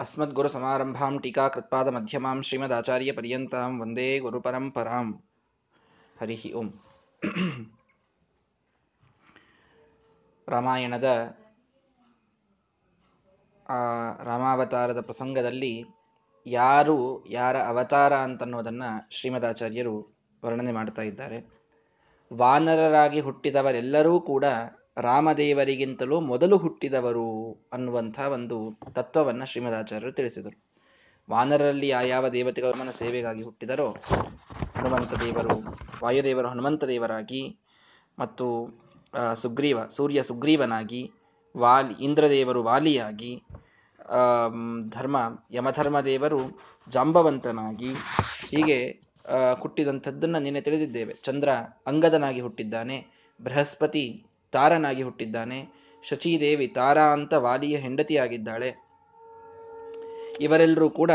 अस्मद्गुरुसमारम्भां टीकाकृत्पादमध्यमां श्रीमदाचार्यपर्यन्तां ವಂದೇ ಗುರುಪರಂಪರಾಂ ಹರಿ ಓಂ ರಾಮಾಯಣದ ಆ ರಾಮಾವತಾರದ ಪ್ರಸಂಗದಲ್ಲಿ ಯಾರು ಯಾರ ಅವತಾರ ಅಂತನ್ನೋದನ್ನ ಶ್ರೀಮದಾಚಾರ್ಯರು ವರ್ಣನೆ ಮಾಡ್ತಾ ಇದ್ದಾರೆ ವಾನರರಾಗಿ ಹುಟ್ಟಿದವರೆಲ್ಲರೂ ಕೂಡ ರಾಮದೇವರಿಗಿಂತಲೂ ಮೊದಲು ಹುಟ್ಟಿದವರು ಅನ್ನುವಂಥ ಒಂದು ತತ್ವವನ್ನು ಶ್ರೀಮದಾಚಾರ್ಯರು ತಿಳಿಸಿದರು. ವಾನರಲ್ಲಿ ಯಾವ ದೇವತೆಗಳ ಸೇವೆಗಾಗಿ ಹುಟ್ಟಿದರೋ, ಹನುಮಂತ ದೇವರು, ವಾಯುದೇವರು ಹನುಮಂತ ದೇವರಾಗಿ ಮತ್ತು ಸುಗ್ರೀವ, ಸೂರ್ಯ ಸುಗ್ರೀವನಾಗಿ, ವಾಲಿ, ಇಂದ್ರದೇವರು ವಾಲಿಯಾಗಿ ಧರ್ಮ, ಯಮಧರ್ಮ ದೇವರು ಜಾಂಬವಂತನಾಗಿ ಹೀಗೆ ಹುಟ್ಟಿದಂಥದ್ದನ್ನು ನಿನ್ನೆ ತಿಳಿದಿದ್ದೇವೆ. ಚಂದ್ರ ಅಂಗದನಾಗಿ ಹುಟ್ಟಿದ್ದಾನೆ, ಬೃಹಸ್ಪತಿ ತಾರನಾಗಿ ಹುಟ್ಟಿದ್ದಾನೆ. ಶಚೀದೇವಿ ತಾರಾ ಅಂತ ವಾಲಿಯ ಹೆಂಡತಿಯಾಗಿದ್ದಾಳೆ. ಇವರೆಲ್ಲರೂ ಕೂಡ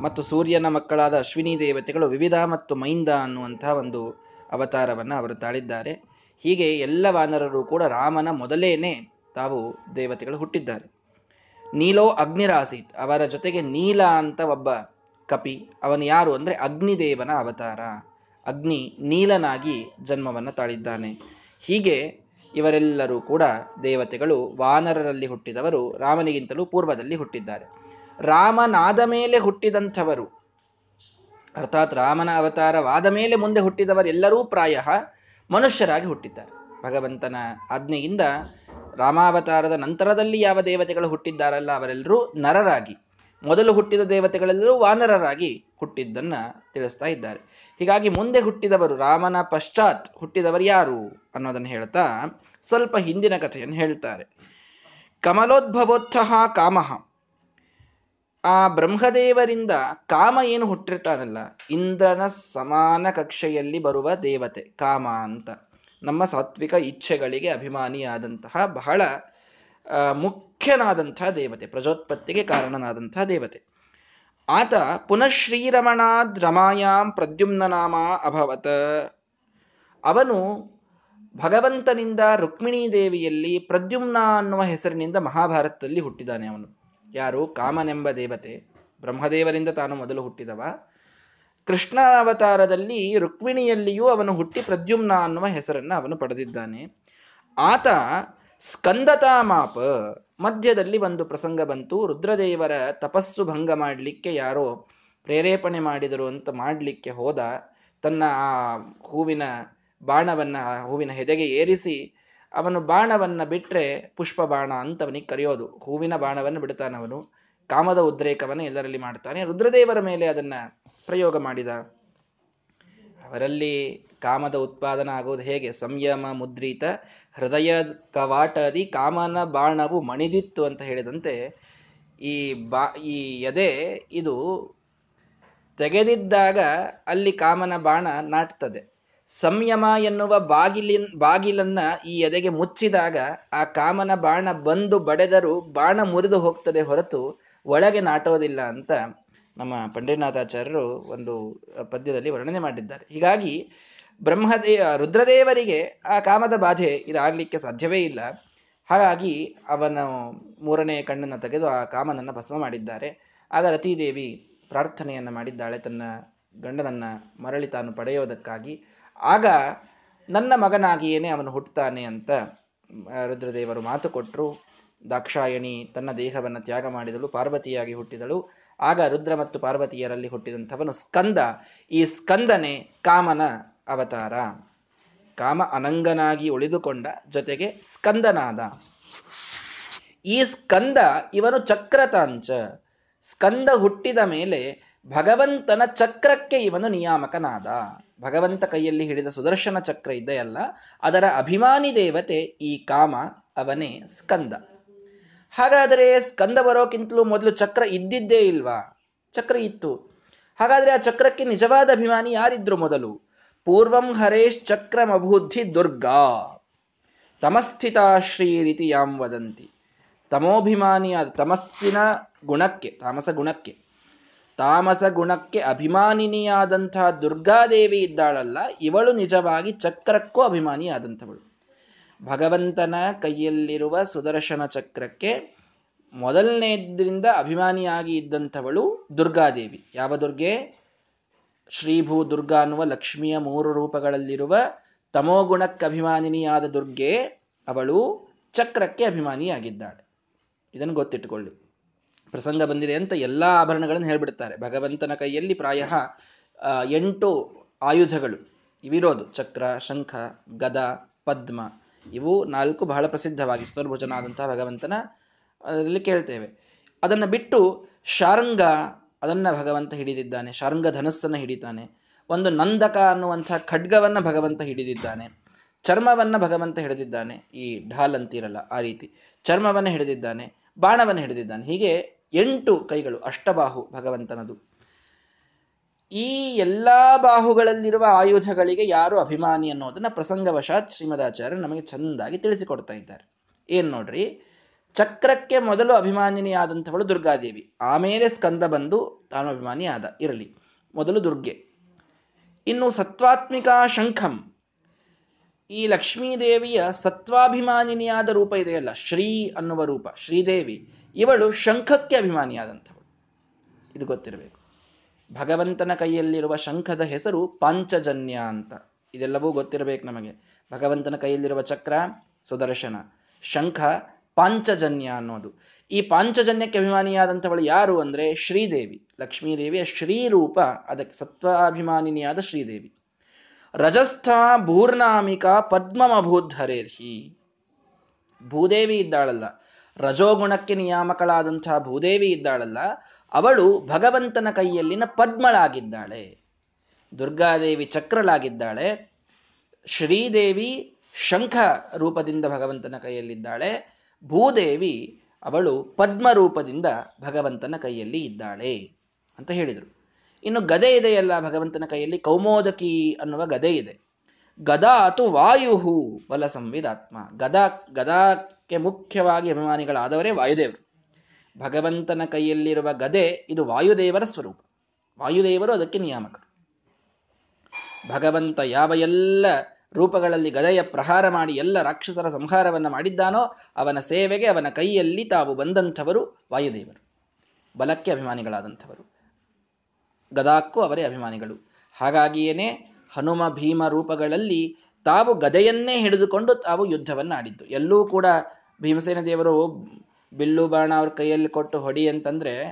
ಮತ್ತು ಸೂರ್ಯನ ಮಕ್ಕಳಾದ ಅಶ್ವಿನಿ ದೇವತೆಗಳು ವಿವಿಧ ಮತ್ತು ಮೈಂದ ಅನ್ನುವಂತಹ ಒಂದು ಅವತಾರವನ್ನು ಅವರು ತಾಳಿದ್ದಾರೆ. ಹೀಗೆ ಎಲ್ಲ ವಾನರರು ಕೂಡ ರಾಮನ ಮೊದಲೇನೆ ತಾವು ದೇವತೆಗಳು ಹುಟ್ಟಿದ್ದಾರೆ. ನೀಲೋ ಅಗ್ನಿರಾಸೀತ್, ಅವರ ಜೊತೆಗೆ ನೀಲ ಅಂತ ಒಬ್ಬ ಕಪಿ, ಅವನು ಯಾರು ಅಂದ್ರೆ ಅಗ್ನಿದೇವನ ಅವತಾರ. ಅಗ್ನಿ ನೀಲನಾಗಿ ಜನ್ಮವನ್ನು ತಾಳಿದ್ದಾನೆ. ಹೀಗೆ ಇವರೆಲ್ಲರೂ ಕೂಡ ದೇವತೆಗಳು ವಾನರರಲ್ಲಿ ಹುಟ್ಟಿದವರು ರಾಮನಿಗಿಂತಲೂ ಪೂರ್ವದಲ್ಲಿ ಹುಟ್ಟಿದ್ದಾರೆ. ರಾಮನಾದ ಮೇಲೆ ಹುಟ್ಟಿದಂಥವರು, ಅರ್ಥಾತ್ ರಾಮನ ಅವತಾರವಾದ ಮೇಲೆ ಮುಂದೆ ಹುಟ್ಟಿದವರೆಲ್ಲರೂ ಪ್ರಾಯ ಮನುಷ್ಯರಾಗಿ ಹುಟ್ಟಿದ್ದಾರೆ. ಭಗವಂತನ ಆಜ್ಞೆಯಿಂದ ರಾಮಾವತಾರದ ನಂತರದಲ್ಲಿ ಯಾವ ದೇವತೆಗಳು ಹುಟ್ಟಿದ್ದಾರಲ್ಲ ಅವರೆಲ್ಲರೂ ನರರಾಗಿ, ಮೊದಲು ಹುಟ್ಟಿದ ದೇವತೆಗಳೆಲ್ಲರೂ ವಾನರರಾಗಿ ಹುಟ್ಟಿದ್ದನ್ನ ತಿಳಿಸ್ತಾ ಇದ್ದಾರೆ. ಹೀಗಾಗಿ ಮುಂದೆ ಹುಟ್ಟಿದವರು, ರಾಮನ ಪಶ್ಚಾತ್ ಹುಟ್ಟಿದವರು ಯಾರು ಅನ್ನೋದನ್ನು ಹೇಳ್ತಾ ಸ್ವಲ್ಪ ಹಿಂದಿನ ಕಥೆಯನ್ನು ಹೇಳ್ತಾರೆ. ಕಮಲೋದ್ಭವೋತ್ಥಃ ಕಾಮಃ. ಆ ಬ್ರಹ್ಮದೇವರಿಂದ ಕಾಮ ಏನು ಹುಟ್ಟಿರ್ತಾನಲ್ಲ, ಇಂದ್ರನ ಸಮಾನ ಕಕ್ಷೆಯಲ್ಲಿ ಬರುವ ದೇವತೆ, ಕಾಮ ಅಂತ. ನಮ್ಮ ಸಾತ್ವಿಕ ಇಚ್ಛೆಗಳಿಗೆ ಅಭಿಮಾನಿಯಾದಂತಹ ಬಹಳ ಮುಖ್ಯನಾದಂತಹ ದೇವತೆ, ಪ್ರಜೋತ್ಪತ್ತಿಗೆ ಕಾರಣನಾದಂತಹ ದೇವತೆ. ಆತ ಪುನಃ ಶ್ರೀರಮಣಾದ್ ರಮಾಯಾಂ ಪ್ರದ್ಯುಮ್ನ ಅಭವತ್. ಅವನು ಭಗವಂತನಿಂದ ರುಕ್ಮಿಣೀ ದೇವಿಯಲ್ಲಿ ಪ್ರದ್ಯುಮ್ನ ಅನ್ನುವ ಹೆಸರಿನಿಂದ ಮಹಾಭಾರತದಲ್ಲಿ ಹುಟ್ಟಿದಾನೆ ಅವನು. ಯಾರು? ಕಾಮನೆಂಬ ದೇವತೆ. ಬ್ರಹ್ಮದೇವರಿಂದ ತಾನು ಮೊದಲು ಹುಟ್ಟಿದವ. ಕೃಷ್ಣ ಅವತಾರದಲ್ಲಿ ರುಕ್ಮಿಣಿಯಲ್ಲಿಯೂ ಅವನು ಹುಟ್ಟಿ ಪ್ರದ್ಯುಮ್ನ ಅನ್ನುವ ಹೆಸರನ್ನು ಅವನು ಪಡೆದಿದ್ದಾನೆ. ಆತ ಸ್ಕಂದತಾ ಮಾಪ ಮಧ್ಯದಲ್ಲಿ ಒಂದು ಪ್ರಸಂಗ ಬಂತು. ರುದ್ರದೇವರ ತಪಸ್ಸು ಭಂಗ ಮಾಡಲಿಕ್ಕೆ ಯಾರೋ ಪ್ರೇರೇಪಣೆ ಮಾಡಿದರು ಅಂತ ಮಾಡಲಿಕ್ಕೆ ಹೋದ. ತನ್ನ ಆ ಹೂವಿನ ಬಾಣವನ್ನ ಹೂವಿನ ಹೆದೆಗೆ ಏರಿಸಿ ಅವನು ಬಾಣವನ್ನ ಬಿಟ್ರೆ ಪುಷ್ಪ ಬಾಣ ಅಂತ ಅವನಿಗೆ ಕರೆಯೋದು. ಹೂವಿನ ಬಾಣವನ್ನು ಬಿಡ್ತಾನವನು ಕಾಮದ ಉದ್ರೇಕವನ್ನು ಎಲ್ಲರಲ್ಲಿ ಮಾಡ್ತಾನೆ. ರುದ್ರದೇವರ ಮೇಲೆ ಅದನ್ನ ಪ್ರಯೋಗ ಮಾಡಿದ. ಅವರಲ್ಲಿ ಕಾಮದ ಉತ್ಪಾದನ ಆಗೋದು ಹೇಗೆ? ಸಂಯಮ, ಮುದ್ರಿತ, ಹೃದಯ ಕವಾಟದಿ ಕಾಮನ ಬಾಣವು ಮಣಿದಿತ್ತು ಅಂತ ಹೇಳಿದಂತೆ ಈ ಬಾ, ಈ ಎದೆ ಇದು ತೆಗೆದಿದ್ದಾಗ ಅಲ್ಲಿ ಕಾಮನ ಬಾಣ ನಾಟ್ತದೆ. ಸಂಯಮ ಎನ್ನುವ ಬಾಗಿಲಿನ್, ಬಾಗಿಲನ್ನ ಈ ಎದೆಗೆ ಮುಚ್ಚಿದಾಗ ಆ ಕಾಮನ ಬಾಣ ಬಂದು ಬಡೆದರೂ ಬಾಣ ಮುರಿದು ಹೋಗ್ತದೆ ಹೊರತು ಒಳಗೆ ನಾಟೋದಿಲ್ಲ ಅಂತ ನಮ್ಮ ಪಂಡಿತನಾಥಾಚಾರ್ಯರು ಒಂದು ಪದ್ಯದಲ್ಲಿ ವರ್ಣನೆ ಮಾಡಿದ್ದಾರೆ. ಹೀಗಾಗಿ ಬ್ರಹ್ಮದೇ, ರುದ್ರದೇವರಿಗೆ ಆ ಕಾಮದ ಬಾಧೆ ಇದಾಗಲಿಕ್ಕೆ ಸಾಧ್ಯವೇ ಇಲ್ಲ. ಹಾಗಾಗಿ ಅವನ ಮೂರನೇ ಕಣ್ಣನ್ನು ತೆಗೆದು ಆ ಕಾಮನನ್ನು ಭಸ್ಮ ಮಾಡಿದ್ದಾರೆ. ಆಗ ರತಿದೇವಿ ಪ್ರಾರ್ಥನೆಯನ್ನು ಮಾಡಿದ್ದಾಳೆ. ತನ್ನ ಗಂಡನನ್ನು ಮರಳಿ ತಾನು ಪಡೆಯೋದಕ್ಕಾಗಿ. ಆಗ ನನ್ನ ಮಗನಾಗಿಯೇನೆ ಅವನು ಹುಟ್ಟುತ್ತಾನೆ ಅಂತ ರುದ್ರದೇವರು ಮಾತು ಕೊಟ್ಟರು ದಾಕ್ಷಾಯಣಿ ತನ್ನ ದೇಹವನ್ನು ತ್ಯಾಗ ಮಾಡಿದಳು, ಪಾರ್ವತಿಯಾಗಿ ಹುಟ್ಟಿದಳು. ಆಗ ರುದ್ರ ಮತ್ತು ಪಾರ್ವತಿಯರಲ್ಲಿ ಹುಟ್ಟಿದಂಥವನು ಸ್ಕಂದ. ಈ ಸ್ಕಂದನೆ ಕಾಮನ ಅವತಾರ. ಕಾಮ ಅನಂಗನಾಗಿ ಉಳಿದುಕೊಂಡ ಜೊತೆಗೆ ಸ್ಕಂದನಾದ. ಈ ಸ್ಕಂದ ಇವನು ಚಕ್ರತಾಂಚ. ಸ್ಕಂದ ಹುಟ್ಟಿದ ಮೇಲೆ ಭಗವಂತನ ಚಕ್ರಕ್ಕೆ ಇವನು ನಿಯಾಮಕನಾದ. ಭಗವಂತ ಕೈಯಲ್ಲಿ ಹಿಡಿದ ಸುದರ್ಶನ ಚಕ್ರ ಇದೆಯಲ್ಲ ಅದರ ಅಭಿಮಾನಿ ದೇವತೆ ಈ ಕಾಮ, ಅವನೇ ಸ್ಕಂದ. ಹಾಗಾದರೆ ಸ್ಕಂದ ಬರೋಕ್ಕಿಂತಲೂ ಮೊದಲು ಚಕ್ರ ಇದ್ದಿದ್ದೇ ಇಲ್ವಾ? ಚಕ್ರ ಇತ್ತು. ಹಾಗಾದ್ರೆ ಆ ಚಕ್ರಕ್ಕೆ ನಿಜವಾದ ಅಭಿಮಾನಿ ಯಾರಿದ್ರು ಮೊದಲು? ಪೂರ್ವಂ ಹರೇಶ್ ಚಕ್ರಮಭೂಧಿ ದುರ್ಗಾ. ತಮಸ್ಥಿತ ಶ್ರೀ ರೀತಿ ಯಾಂ ವದಂತಿ. ತಮೋಭಿಮಾನಿಯಾದ ತಮಸ್ಸಿನ ಗುಣಕ್ಕೆ, ತಾಮಸ ಗುಣಕ್ಕೆ. ತಾಮಸ ಗುಣಕ್ಕೆ ಅಭಿಮಾನಿನಿಯಾದಂತಹ ದುರ್ಗಾದೇವಿ ಇದ್ದಾಳಲ್ಲ, ಇವಳು ನಿಜವಾಗಿ ಚಕ್ರಕ್ಕೂ ಅಭಿಮಾನಿಯಾದಂಥವಳು ಭಗವಂತನ ಕೈಯಲ್ಲಿರುವ ಸುದರ್ಶನ ಚಕ್ರಕ್ಕೆ ಮೊದಲನೇದ್ರಿಂದ ಅಭಿಮಾನಿಯಾಗಿ ಇದ್ದಂಥವಳು ದುರ್ಗಾದೇವಿ. ಯಾವ ದುರ್ಗೆ? ಶ್ರೀಭೂ ದುರ್ಗಾ ಅನ್ನುವ ಲಕ್ಷ್ಮಿಯ ಮೂರು ರೂಪಗಳಲ್ಲಿರುವ ತಮೋಗುಣಕ್ಕಭಿಮಾನಿನಿಯಾದ ದುರ್ಗೆ ಅವಳು ಚಕ್ರಕ್ಕೆ ಅಭಿಮಾನಿಯಾಗಿದ್ದಾಳೆ. ಇದನ್ನು ಗೊತ್ತಿಟ್ಟುಕೊಳ್ಳಿ. ಪ್ರಸಂಗ ಬಂದಿದೆ ಅಂತ ಎಲ್ಲಾ ಆಭರಣಗಳನ್ನು ಹೇಳ್ಬಿಡ್ತಾರೆ. ಭಗವಂತನ ಕೈಯಲ್ಲಿ ಪ್ರಾಯ ಎಂಟು ಆಯುಧಗಳು. ಇವಿರೋದು ಚಕ್ರ, ಶಂಖ, ಗದ, ಪದ್ಮ. ಇವು ನಾಲ್ಕು ಬಹಳ ಪ್ರಸಿದ್ಧವಾಗಿ ಸ್ತೋರ್ಭುಜನಾದಂತಹ ಭಗವಂತನ, ಅದರಲ್ಲಿ ಕೇಳ್ತೇವೆ. ಅದನ್ನು ಬಿಟ್ಟು ಶಾರಂಗ ಅದನ್ನ ಭಗವಂತ ಹಿಡಿದಿದ್ದಾನೆ ಶಾರ್ಂಗ ಧನಸ್ಸನ್ನು ಹಿಡಿತಾನೆ. ಒಂದು ನಂದಕ ಅನ್ನುವಂಥ ಖಡ್ಗವನ್ನ ಭಗವಂತ ಹಿಡಿದಿದ್ದಾನೆ. ಚರ್ಮವನ್ನ ಭಗವಂತ ಹಿಡಿದಿದ್ದಾನೆ. ಈ ಢಾಲ್ ಅಂತೀರಲ್ಲ, ಆ ರೀತಿ. ಚರ್ಮವನ್ನ ಹಿಡಿದಿದ್ದಾನೆ, ಬಾಣವನ್ನು ಹಿಡಿದಿದ್ದಾನೆ. ಹೀಗೆ ಎಂಟು ಕೈಗಳು, ಅಷ್ಟಬಾಹು ಭಗವಂತನದು. ಈ ಎಲ್ಲಾ ಬಾಹುಗಳಲ್ಲಿರುವ ಆಯುಧಗಳಿಗೆ ಯಾರು ಅಭಿಮಾನಿ ಅನ್ನೋದನ್ನ ಪ್ರಸಂಗವಶಾತ್ ಶ್ರೀಮದಾಚಾರ್ಯ ನಮಗೆ ಚಂದಾಗಿ ತಿಳಿಸಿಕೊಡ್ತಾ ಇದ್ದಾರೆ. ಏನ್ ನೋಡ್ರಿ? ಚಕ್ರಕ್ಕೆ ಮೊದಲು ಅಭಿಮಾನಿನಿಯಾದಂಥವಳು ದುರ್ಗಾದೇವಿ. ಆಮೇಲೆ ಸ್ಕಂದ ಬಂದು ತಾನು ಅಭಿಮಾನಿ ಆದ ಇರಲಿ. ಮೊದಲು ದುರ್ಗೆ. ಇನ್ನು ಸತ್ವಾತ್ಮಿಕಾ ಶಂಖಂ. ಈ ಲಕ್ಷ್ಮೀದೇವಿಯ ಸತ್ವಾಭಿಮಾನಿನಿಯಾದ ರೂಪ ಇದೆಯಲ್ಲ? ಶ್ರೀ ಅನ್ನುವ ರೂಪ. ಶ್ರೀದೇವಿ. ಇವಳು ಶಂಖಕ್ಕೆ ಅಭಿಮಾನಿಯಾದಂಥವಳು. ಇದು ಗೊತ್ತಿರಬೇಕು. ಭಗವಂತನ ಕೈಯಲ್ಲಿರುವ ಶಂಖದ ಹೆಸರು ಪಾಂಚಜನ್ಯ ಅಂತ. ಇದೆಲ್ಲವೂ ಗೊತ್ತಿರಬೇಕು ನಮಗೆ. ಭಗವಂತನ ಕೈಯಲ್ಲಿರುವ ಚಕ್ರ, ಸುದರ್ಶನ. ಶಂಖ ಪಾಂಚಜನ್ಯ ಅನ್ನೋದು. ಈ ಪಾಂಚಜನ್ಯಕ್ಕೆ ಅಭಿಮಾನಿಯಾದಂಥವಳು ಯಾರು ಅಂದ್ರೆ ಶ್ರೀದೇವಿ. ಲಕ್ಷ್ಮೀದೇವಿಯ ಶ್ರೀರೂಪ, ಅದಕ್ಕೆ ಸತ್ವಾಭಿಮಾನಿನಿಯಾದ ಶ್ರೀದೇವಿ. ರಜಸ್ಥ ಭೂರ್ನಾಮಿಕಾ ಪದ್ಮಮಭೂದ್ಧರೇರ್ಹಿ. ಭೂದೇವಿ ಇದ್ದಾಳಲ್ಲ. ರಜೋಗುಣಕ್ಕೆ ನಿಯಾಮಕಳಾದಂತಹ ಭೂದೇವಿ ಇದ್ದಾಳಲ್ಲ. ಅವಳು ಭಗವಂತನ ಕೈಯಲ್ಲಿನ ಪದ್ಮಳಾಗಿದ್ದಾಳೆ. ದುರ್ಗಾದೇವಿ ಚಕ್ರಳಾಗಿದ್ದಾಳೆ. ಶ್ರೀದೇವಿ ಶಂಖ ರೂಪದಿಂದ ಭಗವಂತನ ಕೈಯಲ್ಲಿದ್ದಾಳೆ. ಭೂದೇವಿ ಅವಳು ಪದ್ಮರೂಪದಿಂದ ಭಗವಂತನ ಕೈಯಲ್ಲಿ ಇದ್ದಾಳೆ ಅಂತ ಹೇಳಿದರು. ಇನ್ನು ಗದೆ ಇದೆಯಲ್ಲ ಭಗವಂತನ ಕೈಯಲ್ಲಿ? ಕೌಮೋದಕಿ ಅನ್ನುವ ಗದೆ ಇದೆ. ಗದಾತು ವಾಯುಹು ಬಲ ಸಂವಿದಾತ್ಮ ಗದಾ, ಗದಾಕ್ಕೆ ಮುಖ್ಯವಾಗಿ ಅಭಿಮಾನಿಗಳಾದವರೇ ವಾಯುದೇವರು. ಭಗವಂತನ ಕೈಯಲ್ಲಿರುವ ಗದೆ, ಇದು ವಾಯುದೇವರ ಸ್ವರೂಪ. ವಾಯುದೇವರು ಅದಕ್ಕೆ ನಿಯಾಮಕರು. ಭಗವಂತ ಯಾವ ಎಲ್ಲ ರೂಪಗಳಲ್ಲಿ ಗದೆಯ ಪ್ರಹಾರ ಮಾಡಿ ಎಲ್ಲ ರಾಕ್ಷಸರ ಸಂಹಾರವನ್ನು ಮಾಡಿದ್ದಾನೋ ಅವನ ಸೇವೆಗೆ ಅವನ ಕೈಯಲ್ಲಿ ತಾವು ಬಂದಂಥವರು ವಾಯುದೇವರು. ಬಲಕ್ಕೆ ಅಭಿಮಾನಿಗಳಾದಂಥವರು. ಗದಾಕ್ಕೂ ಅವರೇ ಅಭಿಮಾನಿಗಳು. ಹಾಗಾಗಿಯೇನೆ ಹನುಮ, ಭೀಮ ರೂಪಗಳಲ್ಲಿ ತಾವು ಗದೆಯನ್ನೇ ಹಿಡಿದುಕೊಂಡು ತಾವು ಯುದ್ಧವನ್ನು ಆಡಿದ್ದು ಎಲ್ಲೂ ಕೂಡ ಭೀಮಸೇನ ದೇವರು ಬಿಲ್ಲು ಬಾಣ ಅವ್ರ ಕೈಯಲ್ಲಿ ಕೊಟ್ಟು ಹೊಡಿ ಅಂತಂದ್ರೆ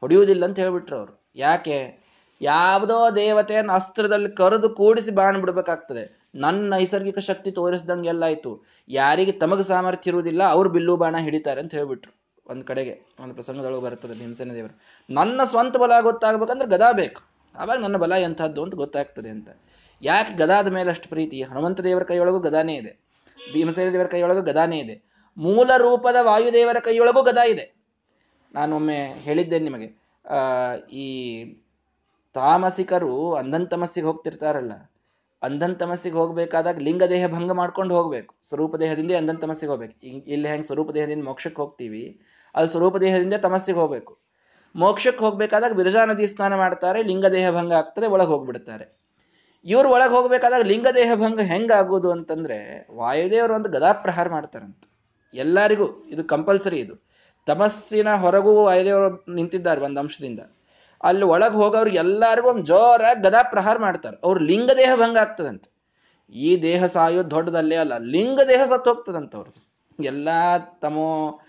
ಹೊಡೆಯುವುದಿಲ್ಲ ಅಂತ ಹೇಳ್ಬಿಟ್ರು ಅವರು. ಯಾಕೆ? ಯಾವುದೋ ದೇವತೆಯನ್ನು ಅಸ್ತ್ರದಲ್ಲಿ ಕರೆದು ಕೂಡಿಸಿ ಬಾಣ ಬಿಡ್ಬೇಕಾಗ್ತದೆ. ನನ್ನ ನೈಸರ್ಗಿಕ ಶಕ್ತಿ ತೋರಿಸ್ದಂಗೆಲ್ಲ ಆಯ್ತು. ಯಾರಿಗೆ ತಮಗೆ ಸಾಮರ್ಥ್ಯ ಇರುವುದಿಲ್ಲ, ಅವ್ರು ಬಿಲ್ಲು ಬಾಣ ಹಿಡಿತಾರೆ ಅಂತ ಹೇಳ್ಬಿಟ್ರು. ಒಂದ್ ಕಡೆಗೆ, ಒಂದು ಪ್ರಸಂಗದೊಳಗೆ ಬರ್ತದೆ ಭೀಮಸೇನ ದೇವರು. ನನ್ನ ಸ್ವಂತ ಬಲ ಗೊತ್ತಾಗ್ಬೇಕಂದ್ರೆ ಗದಾ ಬೇಕು. ಆವಾಗ ನನ್ನ ಬಲ ಎಂಥದ್ದು ಅಂತ ಗೊತ್ತಾಗ್ತದೆ ಅಂತ. ಯಾಕೆ ಗದಾದ ಮೇಲೆ ಅಷ್ಟು ಪ್ರೀತಿ? ಹನುಮಂತ ದೇವರ ಕೈಯೊಳಗೂ ಗದಾನೇ ಇದೆ. ಭೀಮಸೇನ ದೇವರ ಕೈಯೊಳಗೂ ಗದಾನೇ ಇದೆ. ಮೂಲ ರೂಪದ ವಾಯುದೇವರ ಕೈಯೊಳಗೂ ಗದಾ ಇದೆ. ನಾನೊಮ್ಮೆ ಹೇಳಿದ್ದೇನೆ ನಿಮಗೆ. ಈ ತಾಮಸಿಕರು ಅಂಧಂತಮಸ್ಸಿಗೆ ಹೋಗ್ತಿರ್ತಾರಲ್ಲ ಅಂಧಂತಮಸ್ಸಿಗೆ ಹೋಗ್ಬೇಕಾದಾಗ ಲಿಂಗದೇಹ ಭಂಗ ಮಾಡ್ಕೊಂಡು ಹೋಗ್ಬೇಕು. ಸ್ವರೂಪ ದೇಹದಿಂದ ಅಂಧಂತಮಸ್ಸಿಗೆ ಹೋಗ್ಬೇಕು. ಇಲ್ಲಿ ಹೆಂಗೆ ಸ್ವರೂಪ ದೇಹದಿಂದ ಮೋಕ್ಷಕ್ಕೆ ಹೋಗ್ತೀವಿ? ಅಲ್ಲಿ ಸ್ವರೂಪ ದೇಹದಿಂದ ತಮಸ್ಸಿಗೆ ಹೋಗ್ಬೇಕು. ಮೋಕ್ಷಕ್ಕೆ ಹೋಗ್ಬೇಕಾದಾಗ ಬಿರಜಾ ನದಿ ಸ್ನಾನ ಮಾಡ್ತಾರೆ, ಲಿಂಗ ದೇಹ ಭಂಗ ಆಗ್ತದೆ, ಒಳಗೆ ಹೋಗ್ಬಿಡ್ತಾರೆ. ಇವ್ರು ಒಳಗೆ ಹೋಗ್ಬೇಕಾದಾಗ ಲಿಂಗದೇಹ ಭಂಗ ಹೆಂಗಾಗೋದು ಅಂತಂದ್ರೆ ವಾಯುದೇವರು ಒಂದು ಗದಾಪ್ರಹಾರ ಮಾಡ್ತಾರಂತ. ಎಲ್ಲರಿಗೂ ಇದು ಕಂಪಲ್ಸರಿ ಇದು. ತಮಸ್ಸಿನ ಹೊರಗೂ ವಾಯುದೇವರು ನಿಂತಿದ್ದಾರೆ ಒಂದು ಅಂಶದಿಂದ. ಅಲ್ಲಿ ಒಳಗೆ ಹೋಗೋರು ಎಲ್ಲರಿಗೂ ಒಂದು ಜೋರಾಗಿ ಗದಾ ಪ್ರಹಾರ ಮಾಡ್ತಾರೆ. ಅವ್ರು ಲಿಂಗ ದೇಹ ಭಂಗ ಆಗ್ತದಂತೆ. ಈ ದೇಹ ಸಾಯೋದು ದೊಡ್ಡದಲ್ಲೇ ಅಲ್ಲ, ಲಿಂಗ ದೇಹ ಸತ್ತು ಹೋಗ್ತದಂತ ಅವ್ರದ್ದು ಎಲ್ಲ ತಮೋ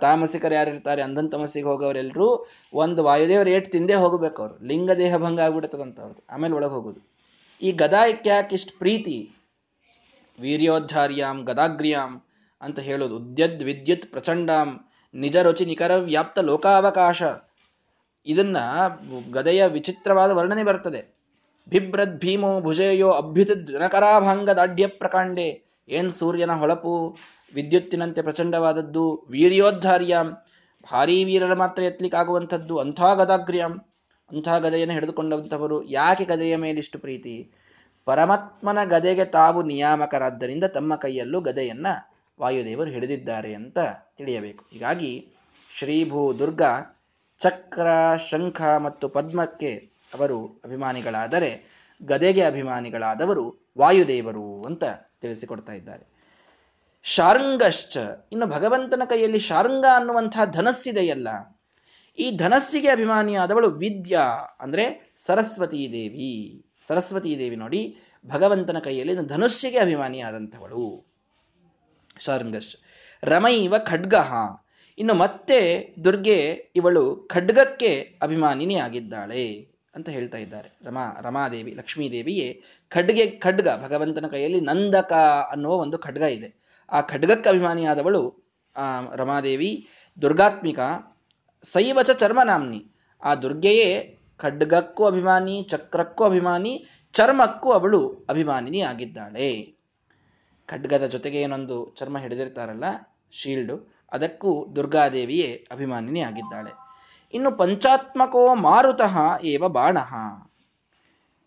ತಾಮಸಿಕರು ಯಾರಿರ್ತಾರೆ ಅಂಧನ್ ತಮಸ್ಸಿಗೆ ಹೋಗೋರೆಲ್ಲರೂ ಒಂದು ವಾಯುದೇವರು ಏಟ್ ತಿಂದೇ ಹೋಗ್ಬೇಕು ಅವರು. ಲಿಂಗ ದೇಹ ಭಂಗ ಆಗ್ಬಿಡ್ತದಂತ ಅವ್ರದ್ದು ಆಮೇಲೆ ಒಳಗೆ ಹೋಗೋದು. ಈ ಗದಾ ಯಾಕೆ ಇಷ್ಟು ಪ್ರೀತಿ? ವೀರ್ಯೋದ್ಧಾರ್ಯಾಂ ಗದಾಗ್ರ್ಯಾಂ ಅಂತ ಹೇಳೋದು. ಉದ್ಯದ್, ವಿದ್ಯುತ್ ಪ್ರಚಂಡಾಂ ನಿಜ, ರುಚಿ, ನಿಖರ, ವ್ಯಾಪ್ತ, ಲೋಕಾವಕಾಶ. ಇದನ್ನ ಗದೆಯ ವಿಚಿತ್ರವಾದ ವರ್ಣನೆ ಬರ್ತದೆ. ಬಿಭ್ರದ್ ಭೀಮೋ ಭುಜೇಯೋ ಅಭ್ಯುತ ಜನಕರಾಭಂಗ ದಾಢ್ಯ ಪ್ರಕಾಂಡೆ. ಏನ್ ಸೂರ್ಯನ ಹೊಳಪು ವಿದ್ಯುತ್ತಿನಂತೆ ಪ್ರಚಂಡವಾದದ್ದು, ವೀರ್ಯೋದ್ಧಾರ್ಯಾಂ. ಭಾರೀ ವೀರರ ಮಾತ್ರ ಎತ್ತಲಿಕ್ಕಾಗುವಂಥದ್ದು ಅಂಥ ಗದಾಗ್ರ್ಯಾಂ. ಅಂಥ ಗದೆಯನ್ನು ಹಿಡಿದುಕೊಂಡಂಥವರು ಯಾಕೆ ಗದೆಯ ಮೇಲಿಷ್ಟು ಪ್ರೀತಿ? ಪರಮಾತ್ಮನ ಗದೆಗೆ ತಾವು ನಿಯಾಮಕರಾದ್ದರಿಂದ ತಮ್ಮ ಕೈಯಲ್ಲೂ ಗದೆಯನ್ನ ವಾಯುದೇವರು ಹಿಡಿದಿದ್ದಾರೆ ಅಂತ ತಿಳಿಯಬೇಕು. ಹೀಗಾಗಿ ಶ್ರೀಭೂ ದುರ್ಗ ಚಕ್ರ, ಶಂಖ ಮತ್ತು ಪದ್ಮಕ್ಕೆ ಅವರು ಅಭಿಮಾನಿಗಳಾದರೆ, ಗದೆಗೆ ಅಭಿಮಾನಿಗಳಾದವರು ವಾಯುದೇವರು ಅಂತ ತಿಳಿಸಿಕೊಡ್ತಾ ಇದ್ದಾರೆ. ಶಾರಂಗಶ್ಚ, ಇನ್ನು ಭಗವಂತನ ಕೈಯಲ್ಲಿ ಶಾರಂಗ ಅನ್ನುವಂತಹ ಧನಸ್ಸಿದೆಯಲ್ಲ, ಈ ಧನಸ್ಸಿಗೆ ಅಭಿಮಾನಿಯಾದವಳು ವಿದ್ಯಾ, ಅಂದ್ರೆ ಸರಸ್ವತೀ ದೇವಿ. ಸರಸ್ವತೀ ದೇವಿ ನೋಡಿ, ಭಗವಂತನ ಕೈಯಲ್ಲಿ ಧನುಷ್ಯಗೆ ಅಭಿಮಾನಿಯಾದಂಥವಳು. ಶಾರಂಗಶ್ಚ, ರಮೈವ ಖಡ್ಗಹ ಇನ್ನು ಮತ್ತೆ ದುರ್ಗೆ ಇವಳು ಖಡ್ಗಕ್ಕೆ ಅಭಿಮಾನಿನಿ ಆಗಿದ್ದಾಳೆ ಅಂತ ಹೇಳ್ತಾ ಇದ್ದಾರೆ. ರಮಾ, ರಮಾದೇವಿ, ಲಕ್ಷ್ಮೀದೇವಿಯೇ, ಖಡ್ಗೆ, ಖಡ್ಗ, ಭಗವಂತನ ಕೈಯಲ್ಲಿ ನಂದಕ ಅನ್ನುವ ಒಂದು ಖಡ್ಗ ಇದೆ. ಆ ಖಡ್ಗಕ್ಕೆ ಅಭಿಮಾನಿಯಾದವಳು, ಆ, ರಮಾದೇವಿ, ದುರ್ಗಾತ್ಮಿಕ, ಸೈವಚ ಚರ್ಮನಾಮ್ನಿ. ಆ ದುರ್ಗೆಯೇ ಖಡ್ಗಕ್ಕೂ ಅಭಿಮಾನಿ, ಚಕ್ರಕ್ಕೂ ಅಭಿಮಾನಿ, ಚರ್ಮಕ್ಕೂ ಅವಳು ಅಭಿಮಾನಿನಿ ಆಗಿದ್ದಾಳೆ ಖಡ್ಗದ ಜೊತೆಗೆ ಏನೊಂದು ಚರ್ಮ ಹಿಡಿದಿರ್ತಾರಲ್ಲ, ಶೀಲ್ಡು ಅದಕ್ಕೂ ದುರ್ಗಾದೇವಿಯೇ ಅಭಿಮಾನಿನಿ ಆಗಿದ್ದಾಳೆ. ಇನ್ನು ಪಂಚಾತ್ಮಕೋ ಮಾರುತಃ ಏವ ಬಾಣ.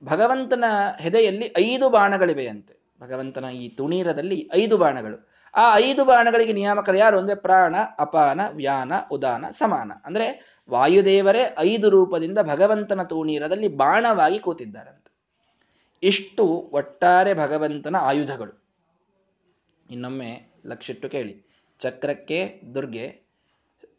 ಭಗವಂತನ ಹೆದೆಯಲ್ಲಿ ಐದು ಬಾಣಗಳಿವೆಯಂತೆ. ಭಗವಂತನ ಈ ತುಣೀರದಲ್ಲಿ ಐದು ಬಾಣಗಳು. ಆ ಐದು ಬಾಣಗಳಿಗೆ ನಿಯಾಮಕರು ಯಾರು ಅಂದ್ರೆ ಪ್ರಾಣ, ಅಪಾನ, ವ್ಯಾನ, ಉದಾನ, ಸಮಾನ. ಅಂದ್ರೆ ವಾಯುದೇವರೇ ಐದು ರೂಪದಿಂದ ಭಗವಂತನ ತೂಣೀರದಲ್ಲಿ ಬಾಣವಾಗಿ ಕೂತಿದ್ದಾರಂತೆ. ಇಷ್ಟು ಒಟ್ಟಾರೆ ಭಗವಂತನ ಆಯುಧಗಳು. ಇನ್ನೊಮ್ಮೆ ಲಕ್ಷಿಟ್ಟು ಕೇಳಿ. ಚಕ್ರಕ್ಕೆ ದುರ್ಗೆ,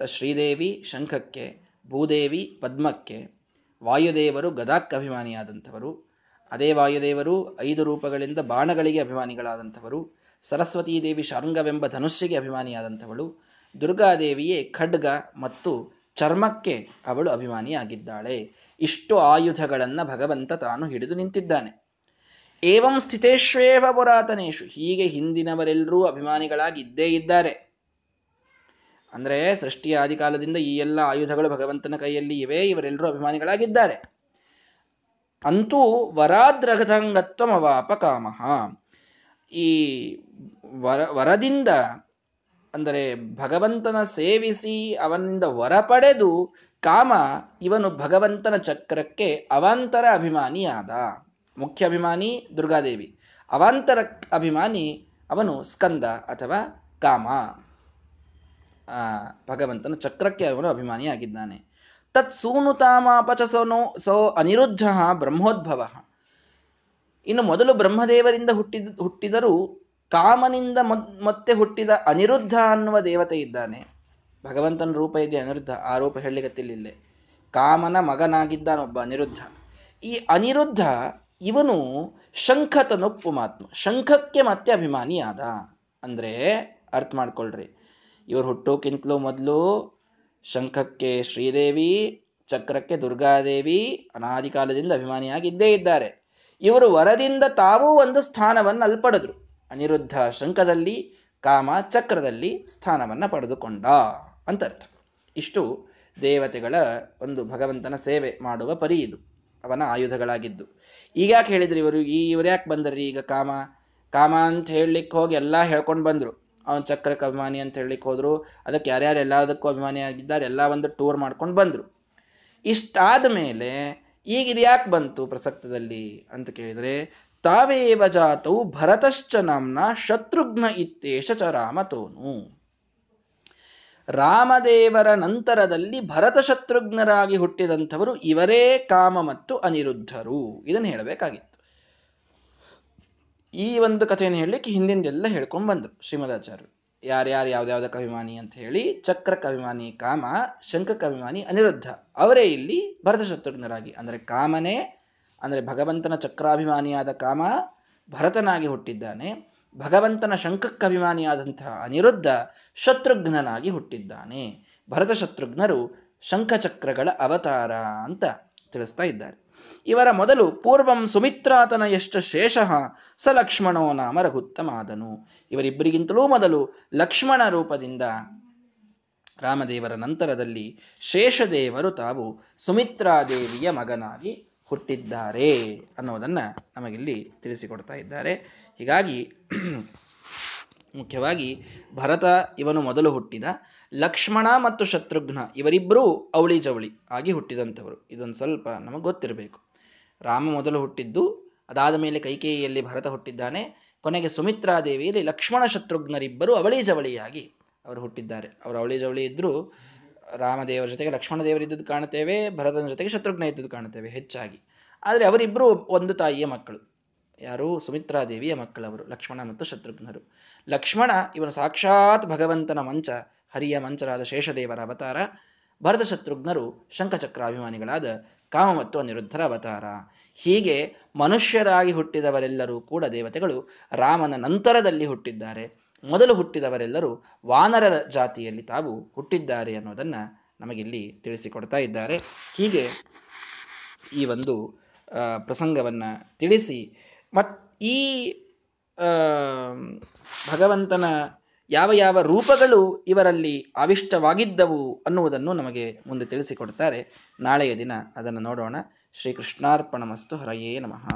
ಶ್ರೀದೇವಿ ಶಂಖಕ್ಕೆ, ಭೂದೇವಿ ಪದ್ಮಕ್ಕೆ, ವಾಯುದೇವರು ಗದಾಕ್ಕೆ ಅಭಿಮಾನಿಯಾದಂಥವರು, ಅದೇ ವಾಯುದೇವರು ಐದು ರೂಪಗಳಿಂದ ಬಾಣಗಳಿಗೆ ಅಭಿಮಾನಿಗಳಾದಂಥವರು, ಸರಸ್ವತೀ ದೇವಿ ಶಾರ್ಂಗವೆಂಬ ಧನುಷ್ಯಗೆ ಅಭಿಮಾನಿಯಾದಂಥವಳು, ದುರ್ಗಾದೇವಿಯೇ ಖಡ್ಗ ಮತ್ತು ಚರ್ಮಕ್ಕೆ ಅವಳು ಅಭಿಮಾನಿಯಾಗಿದ್ದಾಳೆ. ಇಷ್ಟು ಆಯುಧಗಳನ್ನು ಭಗವಂತ ತಾನು ಹಿಡಿದು ನಿಂತಿದ್ದಾನೆ. ಏವಂ ಸ್ಥಿತೇಶ್ವೇವ ಪುರಾತನೇಶು ಹೀಗೆ ಹಿಂದಿನವರೆಲ್ಲರೂ ಅಭಿಮಾನಿಗಳಾಗಿದ್ದೇ ಇದ್ದಾರೆ. ಅಂದ್ರೆ ಸೃಷ್ಟಿಯ ಆದಿಕಾಲದಿಂದ ಈ ಎಲ್ಲ ಆಯುಧಗಳು ಭಗವಂತನ ಕೈಯಲ್ಲಿ ಇವೆ, ಇವರೆಲ್ಲರೂ ಅಭಿಮಾನಿಗಳಾಗಿದ್ದಾರೆ. ಅಂತೂ ವರಾದ್ರಗತಂಗತ್ವಮವಾಪಕಾಮಹ. ಈ ವರ, ವರದಿಂದ ಅಂದರೆ ಭಗವಂತನ ಸೇವಿಸಿ ಅವನಿಂದ ವರ ಪಡೆದು ಕಾಮ ಇವನು ಭಗವಂತನ ಚಕ್ರಕ್ಕೆ ಅವಾಂತರ ಅಭಿಮಾನಿಯಾದ. ಮುಖ್ಯ ಅಭಿಮಾನಿ ದುರ್ಗಾದೇವಿ. ಅವಾಂತರ ಅಭಿಮಾನಿ ಅವನು ಸ್ಕಂದ ಅಥವಾ ಕಾಮ. ಭಗವಂತನ ಚಕ್ರಕ್ಕೆ ಅವನು ಅಭಿಮಾನಿಯಾಗಿದ್ದಾನೆ. ತತ್ ಸೂನುತಾಮಾಪಚಸೋನು ಸೋ ಅನಿರುದ್ಧ ಬ್ರಹ್ಮೋದ್ಭವ. ಇನ್ನು ಮೊದಲು ಬ್ರಹ್ಮದೇವರಿಂದ ಹುಟ್ಟಿದ, ಹುಟ್ಟಿದರೂ ಕಾಮನಿಂದ ಮತ್ತೆ ಹುಟ್ಟಿದ ಅನಿರುದ್ಧ ಅನ್ನುವ ದೇವತೆ ಇದ್ದಾನೆ. ಭಗವಂತನ ರೂಪ ಇದೆ ಅನಿರುದ್ಧ, ಆ ರೂಪ ಹೇಳಲಿಕ್ಕೆ ಕಾಮನ ಮಗನಾಗಿದ್ದಾನೊಬ್ಬ ಅನಿರುದ್ಧ. ಈ ಅನಿರುದ್ಧ ಇವನು ಶಂಖತನೊಪ್ಪು ಮಾತ್ಮ ಶಂಖಕ್ಕೆ ಮತ್ತೆ ಅಭಿಮಾನಿಯಾದ. ಅಂದ್ರೆ ಅರ್ಥ ಮಾಡ್ಕೊಳ್ರಿ. ಇವರು ಹುಟ್ಟೋಕ್ಕಿಂತಲೂ ಮೊದಲು ಶಂಖಕ್ಕೆ ಶ್ರೀದೇವಿ, ಚಕ್ರಕ್ಕೆ ದುರ್ಗಾದೇವಿ ಅನಾದಿ ಕಾಲದಿಂದ ಅಭಿಮಾನಿಯಾಗಿದ್ದೇ ಇದ್ದಾರೆ. ಇವರು ವರದಿಂದ ತಾವೂ ಒಂದು ಸ್ಥಾನವನ್ನು ಅಲ್ಪಡೆದ್ರು. ಅನಿರುದ್ಧ ಶಂಖದಲ್ಲಿ, ಕಾಮ ಚಕ್ರದಲ್ಲಿ ಸ್ಥಾನವನ್ನು ಪಡೆದುಕೊಂಡ ಅಂತರ್ಥ. ಇಷ್ಟು ದೇವತೆಗಳ ಒಂದು ಭಗವಂತನ ಸೇವೆ ಮಾಡುವ ಪರಿ ಇದು. ಅವನ ಆಯುಧಗಳಾಗಿದ್ದು. ಈಗ್ಯಾಕೆ ಹೇಳಿದ್ರಿ ಇವರು? ಈ ಇವ್ರು ಯಾಕೆ ಬಂದ್ರಿ? ಈಗ ಕಾಮ ಕಾಮ ಅಂತ ಹೇಳಲಿಕ್ಕೆ ಹೋಗಿ ಎಲ್ಲ ಹೇಳ್ಕೊಂಡು ಬಂದ್ರು. ಅವನ್ ಚಕ್ರಕ್ಕೆ ಅಭಿಮಾನಿ ಅಂತ ಹೇಳಲಿಕ್ಕೆ ಹೋದ್ರು. ಅದಕ್ಕೆ ಯಾರ್ಯಾರು ಎಲ್ಲದಕ್ಕೂ ಅಭಿಮಾನಿ ಆಗಿದ್ದಾರೆ, ಎಲ್ಲ ಒಂದು ಟೂರ್ ಮಾಡ್ಕೊಂಡು ಬಂದರು. ಇಷ್ಟಾದ ಮೇಲೆ ಈಗ ಇದು ಬಂತು ಪ್ರಸಕ್ತದಲ್ಲಿ ಅಂತ ಕೇಳಿದ್ರೆ, ತಾವೇವ ಜಾತವು ಭರತಶ್ಚ ನಾಮ್ನ ಶತ್ರುಘ್ನ ಇತ್ತೇಶ ಚ ರಾಮತೋನು. ರಾಮದೇವರ ನಂತರದಲ್ಲಿ ಭರತ ಶತ್ರುಘ್ನರಾಗಿ ಹುಟ್ಟಿದಂಥವರು ಇವರೇ ಕಾಮ ಮತ್ತು ಅನಿರುದ್ಧರು. ಇದನ್ನು ಹೇಳಬೇಕಾಗಿತ್ತು. ಈ ಒಂದು ಕಥೆಯನ್ನು ಹೇಳಲಿಕ್ಕೆ ಹಿಂದಿಂದೆಲ್ಲ ಹೇಳ್ಕೊಂಡು ಬಂದರು ಶ್ರೀಮದಾಚಾರ್ಯರು. ಯಾರ್ಯಾರು ಯಾವ್ದಾವ್ದ ಕವಿಮಾನಿ ಅಂತ ಹೇಳಿ ಚಕ್ರ ಕವಿಮಾನಿ, ಕಾಮ, ಶಂಖ ಕವಿಮಾನಿ, ಅನಿರುದ್ಧ ಅವರೇ ಇಲ್ಲಿ ಭರತ ಶತ್ರುಘ್ನರಾಗಿ ಅಂದರೆ ಕಾಮನೇ, ಅಂದರೆ ಭಗವಂತನ ಚಕ್ರಾಭಿಮಾನಿಯಾದ ಕಾಮ ಭರತನಾಗಿ ಹುಟ್ಟಿದ್ದಾನೆ. ಭಗವಂತನ ಶಂಖ ಅಭಿಮಾನಿಯಾದಂತಹ ಅನಿರುದ್ಧ ಶತ್ರುಘ್ನನಾಗಿ ಹುಟ್ಟಿದ್ದಾನೆ. ಭರತ ಶತ್ರುಘ್ನರು ಶಂಖಚಕ್ರಗಳ ಅವತಾರ ಅಂತ ತಿಳಿಸ್ತಾ ಇದ್ದಾರೆ. ಇವರ ಮೊದಲು ಪೂರ್ವಂ ಸುಮಿತ್ರಾತನ ಎಷ್ಟು ಶೇಷ, ಸ ಲಕ್ಷ್ಮಣೋ ನಾಮ ರಘುತ್ತಮಾದನು. ಇವರಿಬ್ಬರಿಗಿಂತಲೂ ಮೊದಲು ಲಕ್ಷ್ಮಣ ರೂಪದಿಂದ ರಾಮದೇವರ ನಂತರದಲ್ಲಿ ಶೇಷದೇವರು ತಾವು ಸುಮಿತ್ರಾದೇವಿಯ ಮಗನಾಗಿ ಹುಟ್ಟಿದ್ದಾರೆ ಅನ್ನೋದನ್ನ ನಮಗಿಲ್ಲಿ ತಿಳಿಸಿಕೊಡ್ತಾ ಇದ್ದಾರೆ. ಹೀಗಾಗಿ ಮುಖ್ಯವಾಗಿ ಭರತ ಇವನು ಮೊದಲು ಹುಟ್ಟಿದ ಲಕ್ಷ್ಮಣ ಮತ್ತು ಶತ್ರುಘ್ನ ಇವರಿಬ್ಬರೂ ಅವಳಿ ಜವಳಿ ಆಗಿ ಹುಟ್ಟಿದಂಥವರು. ಇದೊಂದು ಸ್ವಲ್ಪ ನಮಗೆ ಗೊತ್ತಿರಬೇಕು. ರಾಮ ಮೊದಲು ಹುಟ್ಟಿದ್ದು, ಅದಾದ ಮೇಲೆ ಕೈಕೇಯಿಯಲ್ಲಿ ಭರತ ಹುಟ್ಟಿದ್ದಾನೆ. ಕೊನೆಗೆ ಸುಮಿತ್ರಾದೇವಿಯಲ್ಲಿ ಲಕ್ಷ್ಮಣ ಶತ್ರುಘ್ನರಿಬ್ಬರು ಅವಳಿ ಜವಳಿಯಾಗಿ ಅವರು ಹುಟ್ಟಿದ್ದಾರೆ. ಅವರು ಅವಳಿ ಜವಳಿ ಇದ್ದರೂ ರಾಮದೇವರ ಜೊತೆಗೆ ಲಕ್ಷ್ಮಣ ದೇವರಿದ್ದದ್ದು ಕಾಣುತ್ತೇವೆ, ಭರತನ ಜೊತೆಗೆ ಶತ್ರುಘ್ನ ಇದ್ದದ್ದು ಕಾಣುತ್ತೇವೆ ಹೆಚ್ಚಾಗಿ. ಆದರೆ ಅವರಿಬ್ಬರು ಒಂದು ತಾಯಿಯ ಮಕ್ಕಳು. ಯಾರು? ಸುಮಿತ್ರಾದೇವಿಯ ಮಕ್ಕಳವರು, ಲಕ್ಷ್ಮಣ ಮತ್ತು ಶತ್ರುಘ್ನರು. ಲಕ್ಷ್ಮಣ ಇವನು ಸಾಕ್ಷಾತ್ ಭಗವಂತನ ಮಂಚ. ಹರಿಯ ಮಂಚರಾದ ಶೇಷದೇವರ ಅವತಾರ ಭರತ ಶತ್ರುಘ್ನರು ಶಂಖಚಕ್ರಾಭಿಮಾನಿಗಳಾದ ಕಾಮ ಮತ್ತು ಅನಿರುದ್ಧರ ಅವತಾರ. ಹೀಗೆ ಮನುಷ್ಯರಾಗಿ ಹುಟ್ಟಿದವರೆಲ್ಲರೂ ಕೂಡ ದೇವತೆಗಳು ರಾಮನ ನಂತರದಲ್ಲಿ ಹುಟ್ಟಿದ್ದಾರೆ. ಮೊದಲು ಹುಟ್ಟಿದವರೆಲ್ಲರೂ ವಾನರರ ಜಾತಿಯಲ್ಲಿ ತಾವು ಹುಟ್ಟಿದ್ದಾರೆ ಅನ್ನೋದನ್ನು ನಮಗಿಲ್ಲಿ ತಿಳಿಸಿಕೊಡ್ತಾ ಇದ್ದಾರೆ. ಹೀಗೆ ಈ ಒಂದು ಪ್ರಸಂಗವನ್ನು ತಿಳಿಸಿ, ಮತ್ ಈ ಭಗವಂತನ ಯಾವ ಯಾವ ರೂಪಗಳು ಇವರಲ್ಲಿ ಆವಿಷ್ಟವಾಗಿದ್ದವು ಅನ್ನುವುದನ್ನು ನಮಗೆ ಮುಂದೆ ತಿಳಿಸಿಕೊಡ್ತಾರೆ ನಾಳೆಯ ದಿನ ಅದನ್ನು ನೋಡೋಣ. ಶ್ರೀಕೃಷ್ಣಾರ್ಪಣ ಮಸ್ತು ಹರಯೇ ನಮಃ.